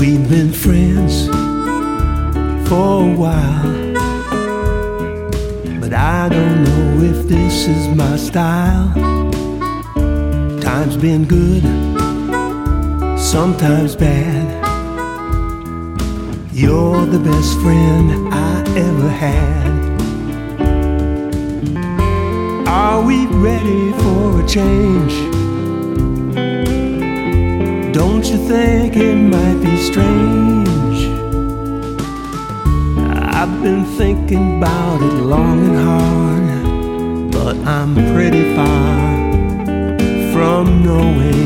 We've been friends for a while, but I don't know if this is my style. Time's been good, sometimes bad. You're the best friend I ever had. Are we ready for a change? Don't you think it might be strange? I've been thinking about it long and hard, but I'm pretty far from knowing